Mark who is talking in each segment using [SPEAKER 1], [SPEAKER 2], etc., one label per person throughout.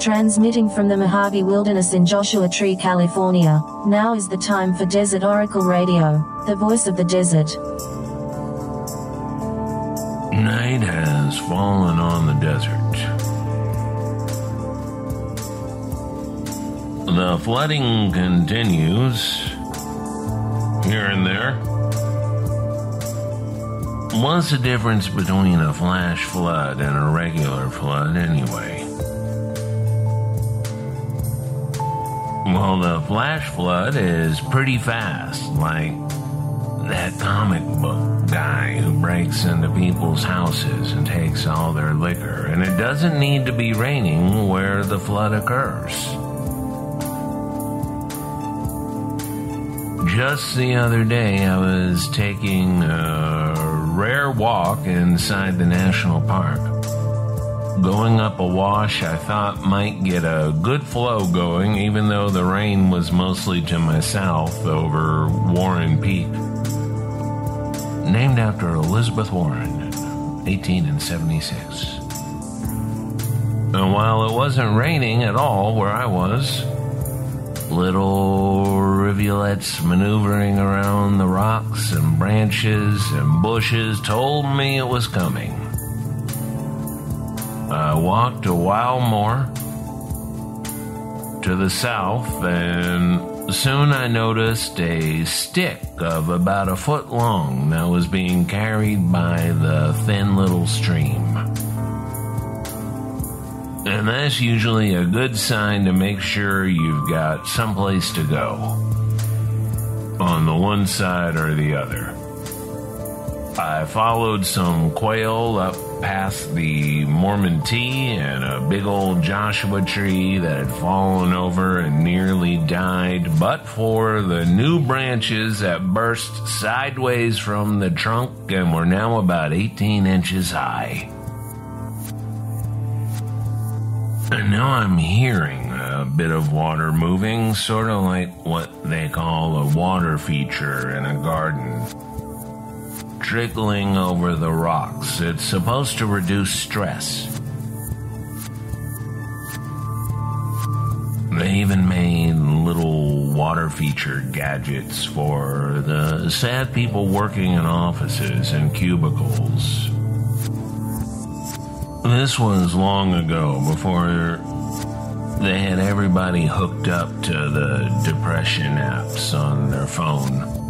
[SPEAKER 1] Transmitting from the Mojave Wilderness in Joshua Tree, California, now is the time for Desert Oracle Radio, the voice of the desert.
[SPEAKER 2] Night has fallen on the desert. The flooding continues here and there. What's the difference between a flash flood and a regular flood, anyway? Well, the flash flood is pretty fast, like that comic book guy who breaks into people's houses and takes all their liquor, and it doesn't need to be raining where the flood occurs. Just the other day, I was taking a rare walk inside the national park going up a wash I thought might get a good flow going, even though the rain was mostly to my south over Warren Peak. Named after Elizabeth Warren, 1876. And while it wasn't raining at all where I was, little rivulets maneuvering around the rocks and branches and bushes told me it was coming. Walked a while more to the south, and soon I noticed a stick of about a foot long that was being carried by the thin little stream. And that's usually a good sign to make sure you've got someplace to go on the one side or the other. I followed some quail up past the Mormon tea and a big old Joshua tree that had fallen over and nearly died, but for the new branches that burst sideways from the trunk and were now about 18 inches high. And now I'm hearing a bit of water moving, sort of like what they call a water feature in a garden trickling over the rocks. It's supposed to reduce stress. They even made little water feature gadgets for the sad people working in offices and cubicles. This was long ago, before they had everybody hooked up to the depression apps on their phone.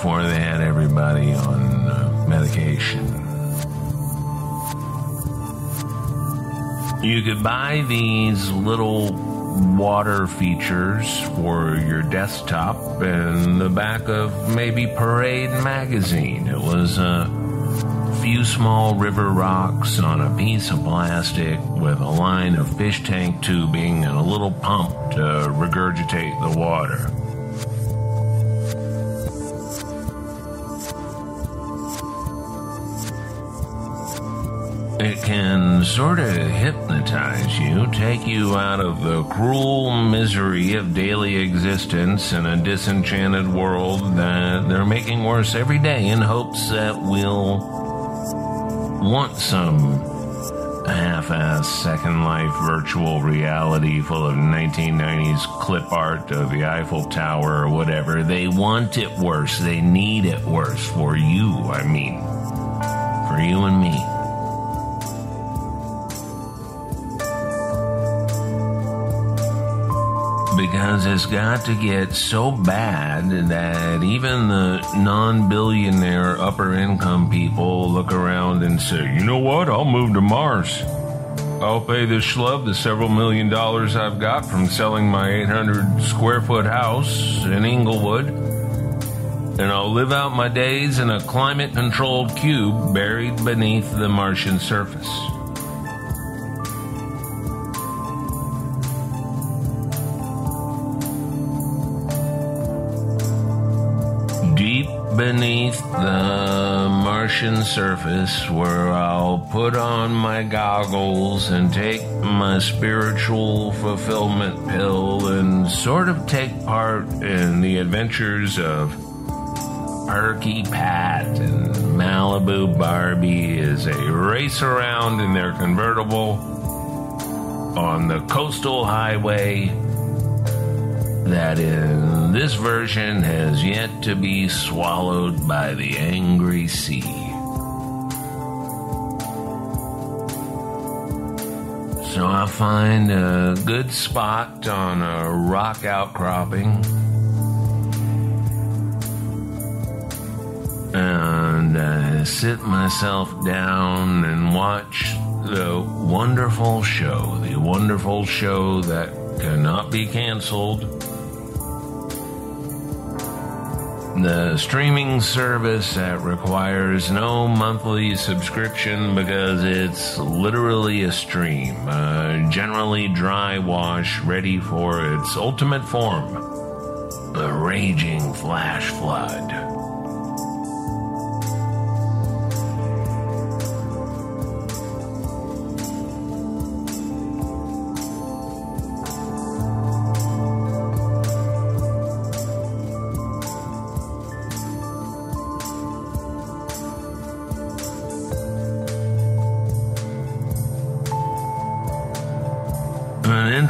[SPEAKER 2] Before they had everybody on uh, medication. You could buy these little water features for your desktop in the back of maybe Parade magazine. It was a few small river rocks on a piece of plastic with a line of fish tank tubing and a little pump to regurgitate the water. It can sort of hypnotize you, take you out of the cruel misery of daily existence in a disenchanted world that they're making worse every day in hopes that we'll want some half ass Second Life virtual reality full of 1990s clip art of the Eiffel Tower or whatever. They want it worse. They need it worse for you, I mean. For you and me. Because it's got to get so bad that even the non billionaire upper income people look around and say, you know what, I'll move to Mars. I'll pay this schlub the several million dollars I've got from selling my 800 square foot house in Inglewood. And I'll live out my days in a climate controlled cube buried beneath the Martian surface. Beneath the Martian surface where I'll put on my goggles and take my spiritual fulfillment pill and sort of take part in the adventures of Perky Pat and Malibu Barbie is a race around in their convertible on the coastal highway that in this version has yet to be swallowed by the angry sea. So I find a good spot on a rock outcropping and I sit myself down and watch the wonderful show, the wonderful show that cannot be canceled. The streaming service that requires no monthly subscription because it's literally a stream, uh, generally dry wash, ready for its ultimate form, the raging flash flood.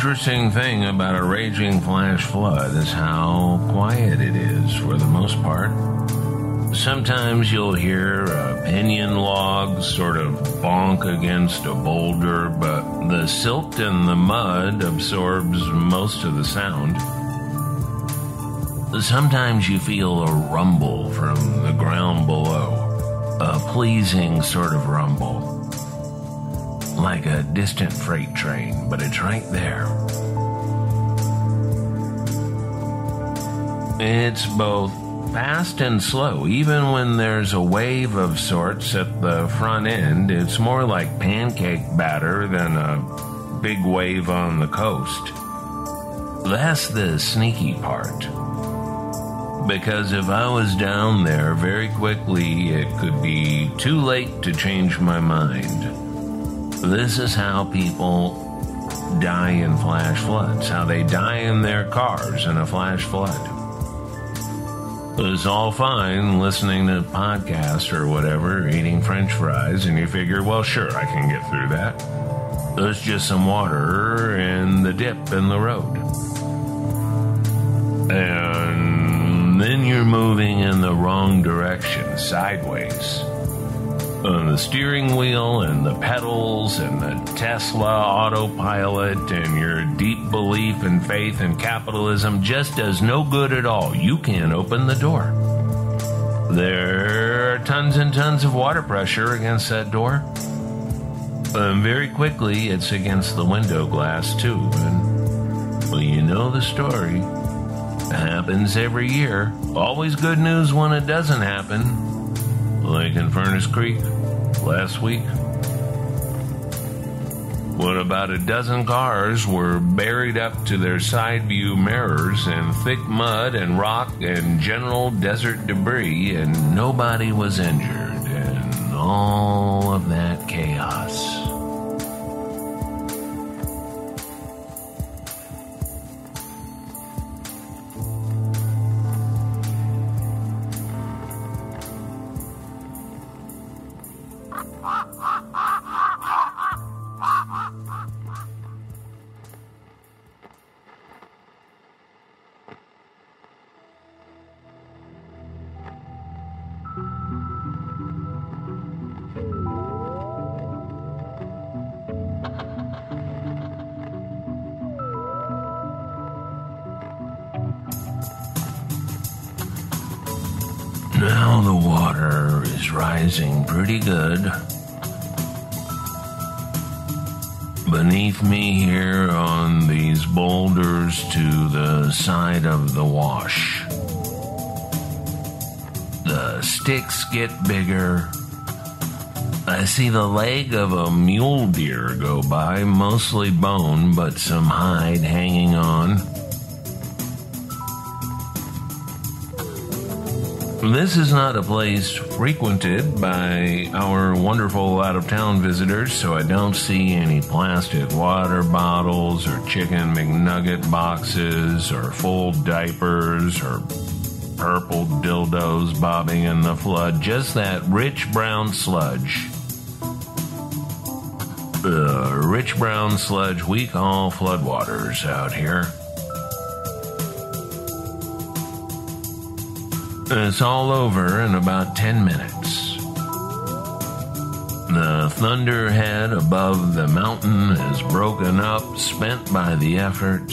[SPEAKER 2] Interesting thing about a raging flash flood is how quiet it is for the most part. Sometimes you'll hear a pinyon log sort of bonk against a boulder, but the silt and the mud absorbs most of the sound. Sometimes you feel a rumble from the ground below, a pleasing sort of rumble like a distant freight train, but it's right there. It's both fast and slow. Even when there's a wave of sorts at the front end, it's more like pancake batter than a big wave on the coast. That's the sneaky part. Because if I was down there very quickly, it could be too late to change my mind. This is how people die in flash floods, how they die in their cars in a flash flood. It's all fine listening to podcasts or whatever, eating french fries, and you figure, well, sure, I can get through that. There's just some water and the dip in the road. And then you're moving in the wrong direction, sideways on the steering wheel and the pedals and the Tesla autopilot and your deep belief and faith in capitalism just does no good at all. You can't open the door. There are tons and tons of water pressure against that door. And very quickly, it's against the window glass, too. And, well, you know the story. It happens every year. Always good news when it doesn't happen in Furnace Creek last week. When about a dozen cars were buried up to their side view mirrors in thick mud and rock and general desert debris, and nobody was injured, and all of that rising pretty good. Beneath me here on these boulders to the side of the wash. The sticks get bigger. I see the leg of a mule deer go by, mostly bone, but some hide hanging on. This is not a place frequented by our wonderful out of town visitors, so I don't see any plastic water bottles or chicken McNugget boxes or full diapers or purple dildos bobbing in the flood, just that rich brown sludge. The rich brown sludge we call floodwaters out here. Uh, it's all over in about 10 minutes. The thunderhead above the mountain is broken up, spent by the effort.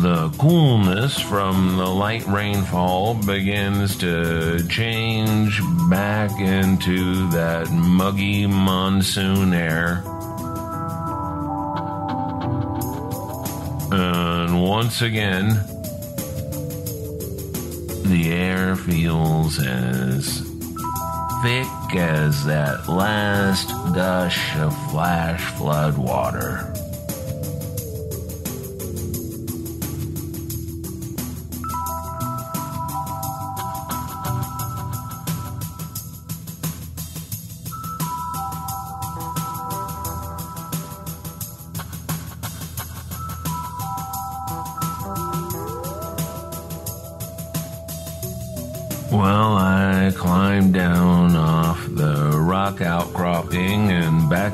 [SPEAKER 2] The coolness from the light rainfall begins to change back into that muggy monsoon air. And once again, the air feels as thick as that last gush of flash flood water.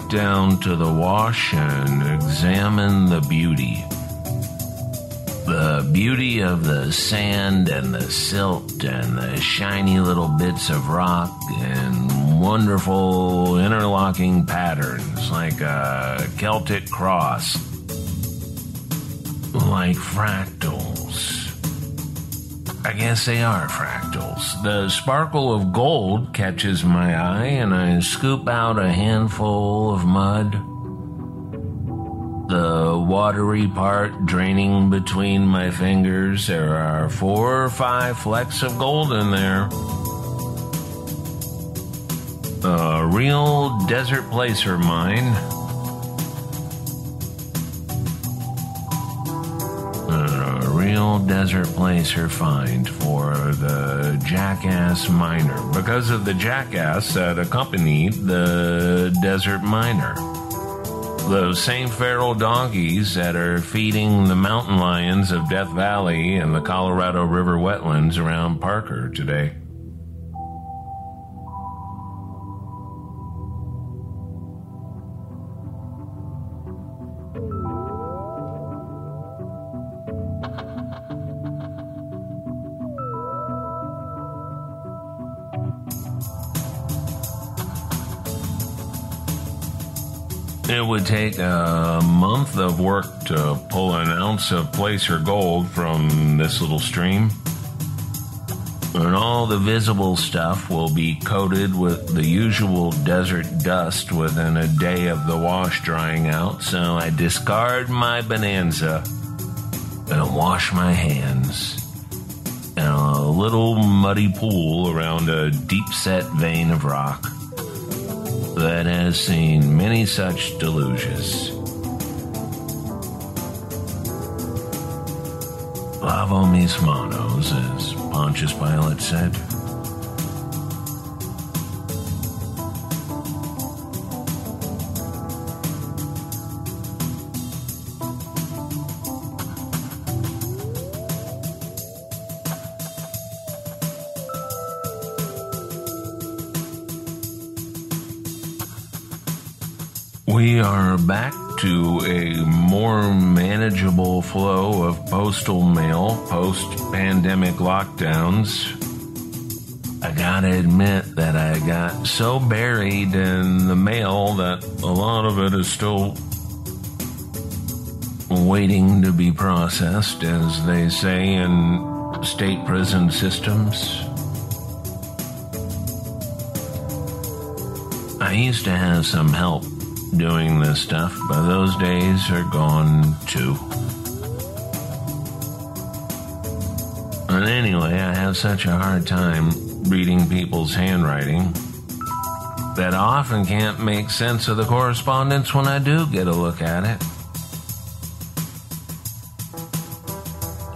[SPEAKER 2] Down to the wash and examine the beauty. The beauty of the sand and the silt and the shiny little bits of rock and wonderful interlocking patterns like a Celtic cross, like fractals. I guess they are fractals. The sparkle of gold catches my eye, and I scoop out a handful of mud. The watery part draining between my fingers. There are four or five flecks of gold in there. A real desert placer mine. Real desert placer find for the jackass miner because of the jackass that accompanied the desert miner. Those same feral donkeys that are feeding the mountain lions of Death Valley and the Colorado River wetlands around Parker today. Would take a month of work to pull an ounce of placer gold from this little stream. And all the visible stuff will be coated with the usual desert dust within a day of the wash drying out, so I discard my bonanza and wash my hands in a little muddy pool around a deep set vein of rock that has seen many such deluges. Lavo mis manos, as Pontius Pilate said. To a more manageable flow of postal mail post pandemic lockdowns. I gotta admit that I got so buried in the mail that a lot of it is still waiting to be processed, as they say in state prison systems. I used to have some help doing this stuff, but those days are gone too. And anyway, I have such a hard time reading people's handwriting that I often can't make sense of the correspondence when I do get a look at it.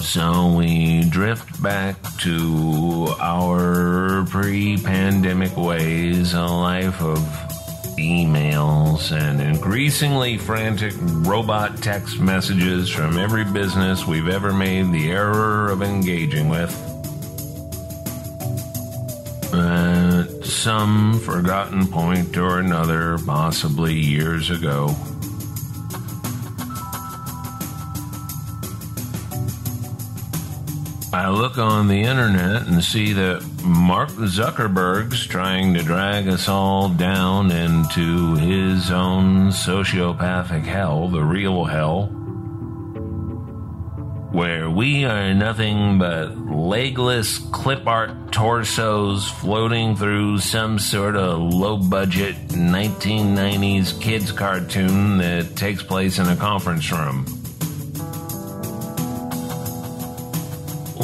[SPEAKER 2] So we drift back to our pre pandemic ways, a life of emails, and increasingly frantic robot text messages from every business we've ever made the error of engaging with. At some forgotten point or another, possibly years ago, I look on the internet and see that Mark Zuckerberg's trying to drag us all down into his own sociopathic hell, the real hell, where we are nothing but legless clip art torsos floating through some sort of low budget 1990s kids cartoon that takes place in a conference room.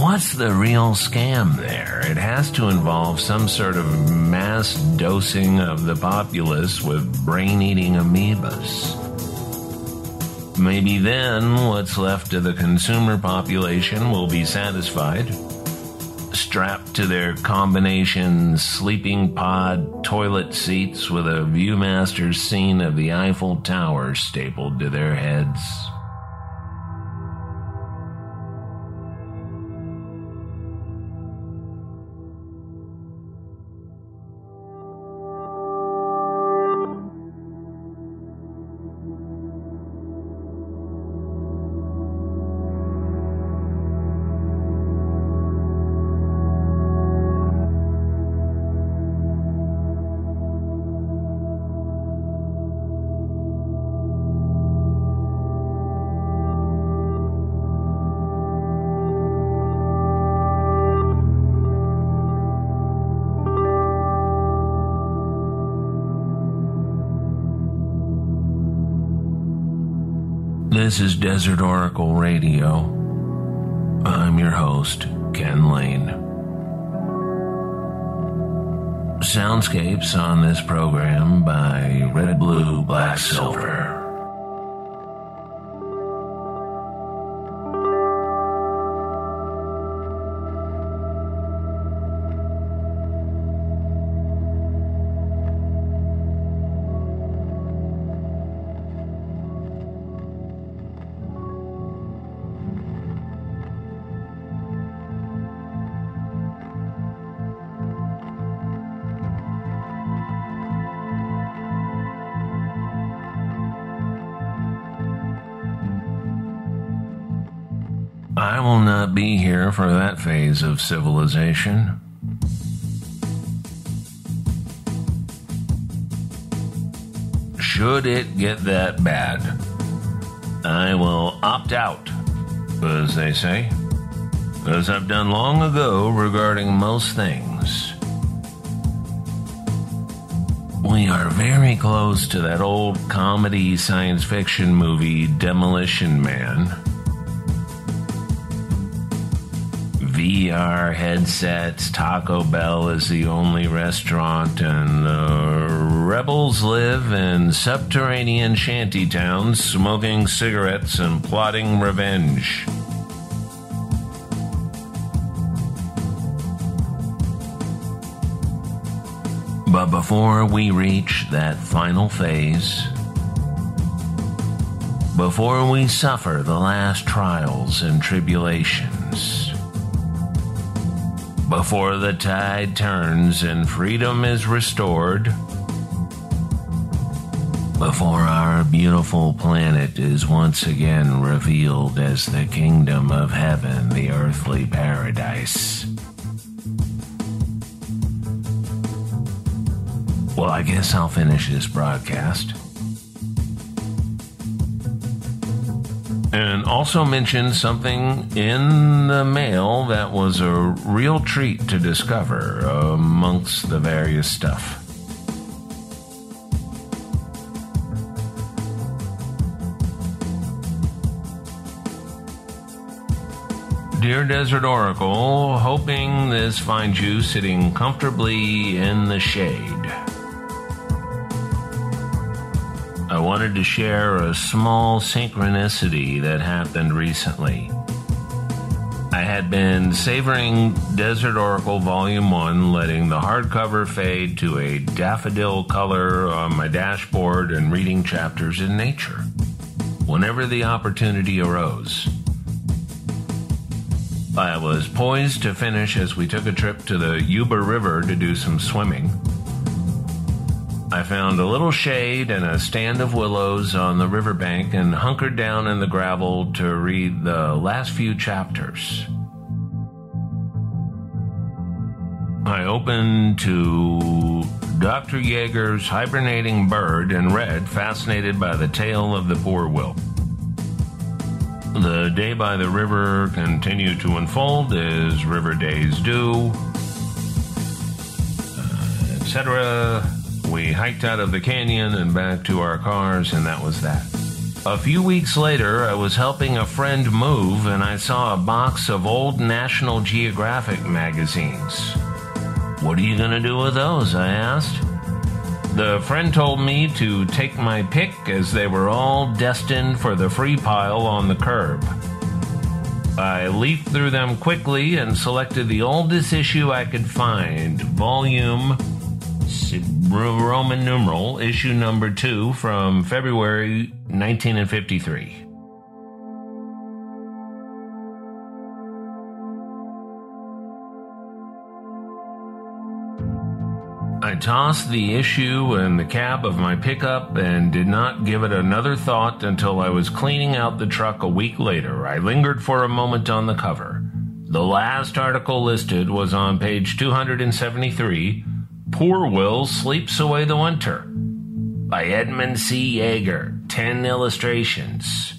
[SPEAKER 2] What's the real scam there? It has to involve some sort of mass dosing of the populace with brain eating amoebas. Maybe then what's left of the consumer population will be satisfied, strapped to their combination sleeping pod toilet seats with a Viewmaster scene of the Eiffel Tower stapled to their heads. This is Desert Oracle Radio. I'm your host, Ken Layne. Soundscapes on this program by Red Blue Black Silver. I will not be here for that phase of civilization. Should it get that bad, I will opt out, as they say, as I've done long ago regarding most things. We are very close to that old comedy science fiction movie, Demolition Man. VR headsets, Taco Bell is the only restaurant, and the rebels live in subterranean shanty towns smoking cigarettes and plotting revenge. But before we reach that final phase, before we suffer the last trials and tribulations, before the tide turns and freedom is restored, before our beautiful planet is once again revealed as the kingdom of heaven, the earthly paradise. Well, I guess I'll finish this broadcast. And also mentioned something in the mail that was a real treat to discover amongst the various stuff. Dear Desert Oracle, hoping this finds you sitting comfortably in the shade. I wanted to share a small synchronicity that happened recently. I had been savoring Desert Oracle Volume 1, letting the hardcover fade to a daffodil color on my dashboard and reading chapters in nature whenever the opportunity arose. I was poised to finish as we took a trip to the Yuba River to do some swimming. I found a little shade and a stand of willows on the riverbank and hunkered down in the gravel to read the last few chapters. I opened to Dr. Jaeger's hibernating bird and read, fascinated by the tale of the poor will. The day by the river continued to unfold as river days do, uh, etc. We hiked out of the canyon and back to our cars, and that was that. A few weeks later, I was helping a friend move, and I saw a box of old National Geographic magazines. What are you going to do with those? I asked. The friend told me to take my pick as they were all destined for the free pile on the curb. I leafed through them quickly and selected the oldest issue I could find, volume Roman numeral, issue number 2 from February 1953. I tossed the issue in the cab of my pickup and did not give it another thought until I was cleaning out the truck a week later. I lingered for a moment on the cover. The last article listed was on page 273 Poor Will Sleeps Away the Winter by Edmund C. Jaeger. 10 illustrations.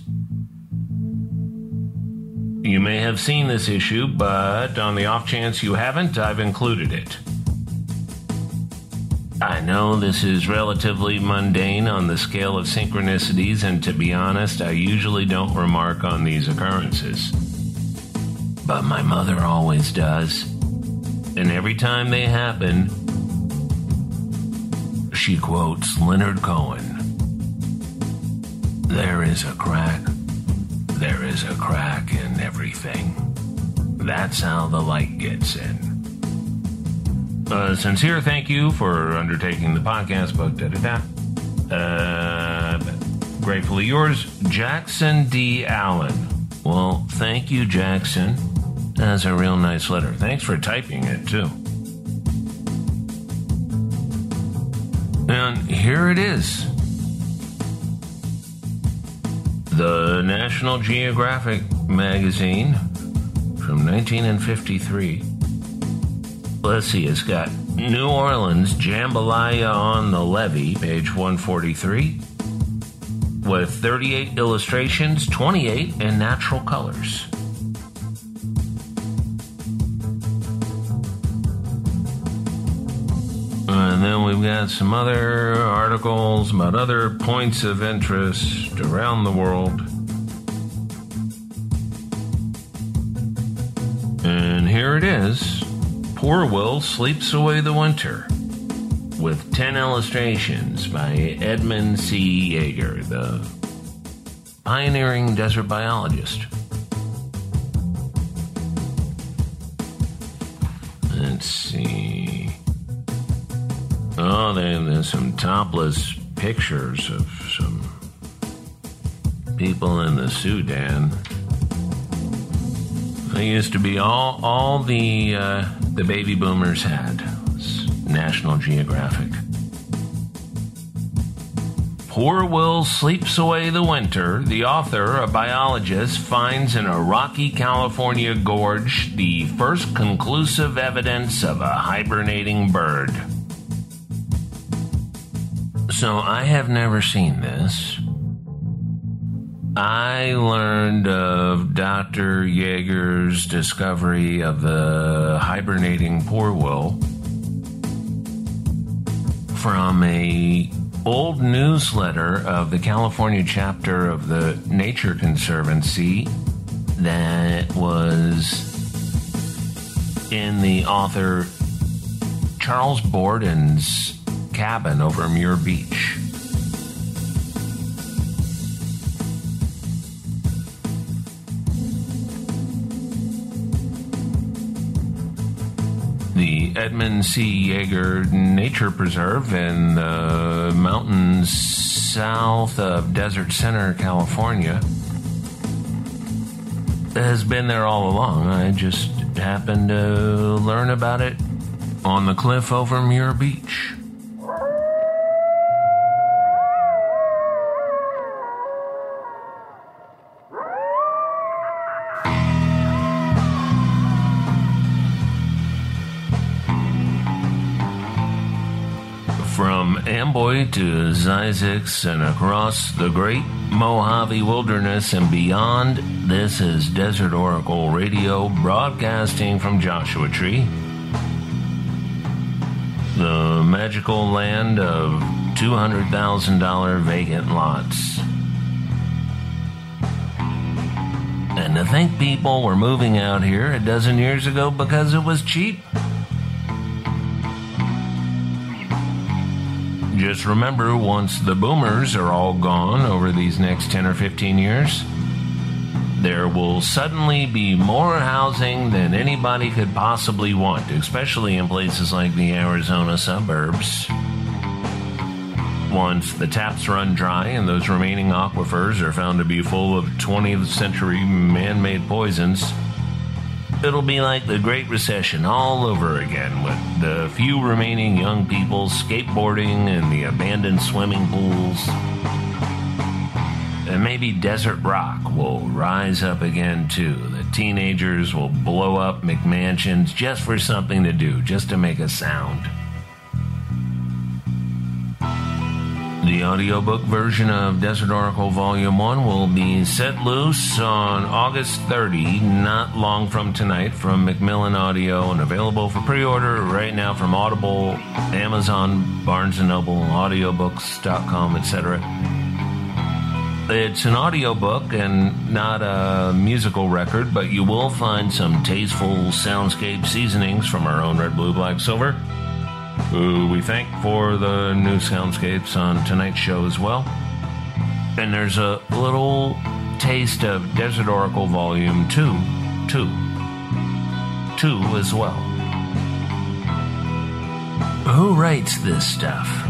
[SPEAKER 2] You may have seen this issue, but on the off chance you haven't, I've included it. I know this is relatively mundane on the scale of synchronicities, and to be honest, I usually don't remark on these occurrences. But my mother always does. And every time they happen, she quotes Leonard Cohen There is a crack, there is a crack in everything. That's how the light gets in. A sincere thank you for undertaking the podcast but Da da da. Uh, gratefully yours, Jackson D. Allen. Well, thank you, Jackson. That's a real nice letter. Thanks for typing it, too. And here it is the National Geographic magazine from 1953 let's see, it's got New Orleans Jambalaya on the Levee, page 143, with 38 illustrations, 28 in natural colors. We've got some other articles about other points of interest around the world. And here it is. Poor Will Sleeps Away the Winter with 10 illustrations by Edmund C. Jaeger, the pioneering desert biologist. Oh, there's some topless pictures of some people in the Sudan. They used to be all all the uh, the baby boomers had. National Geographic. Poor Will sleeps away the winter. The author, a biologist, finds in a rocky California gorge the first conclusive evidence of a hibernating bird. So I have never seen this. I learned of Dr. Jaeger's discovery of the hibernating poor will from a old newsletter of the California chapter of the Nature Conservancy that was in the author Charles Borden's cabin over Muir Beach. the Edmund C. Jaeger Nature Preserve in the mountains south of Desert Center, California, has been there all along. I just happened to learn about it on the cliff over Muir Beach. To Zzyzx and across the great Mojave Wilderness and beyond, this is Desert Oracle Radio broadcasting from Joshua Tree, the magical land of $200,000 vacant lots. And to think people were moving out here a dozen years ago because it was cheap. Just remember, once the boomers are all gone over these next 10 or 15 years, there will suddenly be more housing than anybody could possibly want, especially in places like the Arizona suburbs. Once the taps run dry and those remaining aquifers are found to be full of 20th century man made poisons, it'll be like the Great Recession all over again with the few remaining young people skateboarding in the abandoned swimming pools. And maybe Desert Rock will rise up again too. The teenagers will blow up McMansions just for something to do, just to make a sound. The audiobook version of Desert Oracle Volume 1 will be set loose on August 30, not long from tonight, from Macmillan Audio and available for pre order right now from Audible, Amazon, Barnes & Noble, audiobooks.com, etc. It's an audiobook and not a musical record, but you will find some tasteful soundscape seasonings from our own Red, Blue, Black, Silver who we thank for the new soundscapes on tonight's show as well. And there's a little taste of Desert Oracle Volume 2, 2, 2 as well. Who writes this stuff?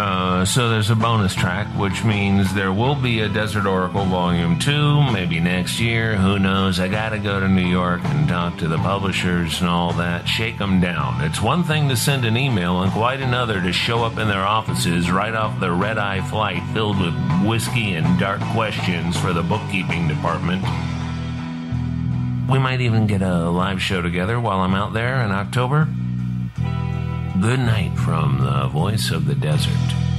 [SPEAKER 2] Uh, so there's a bonus track, which means there will be a Desert Oracle Volume 2, maybe next year. Who knows? I gotta go to New York and talk to the publishers and all that, shake them down. It's one thing to send an email, and quite another to show up in their offices right off the red eye flight filled with whiskey and dark questions for the bookkeeping department. We might even get a live show together while I'm out there in October. Good night from the voice of the desert.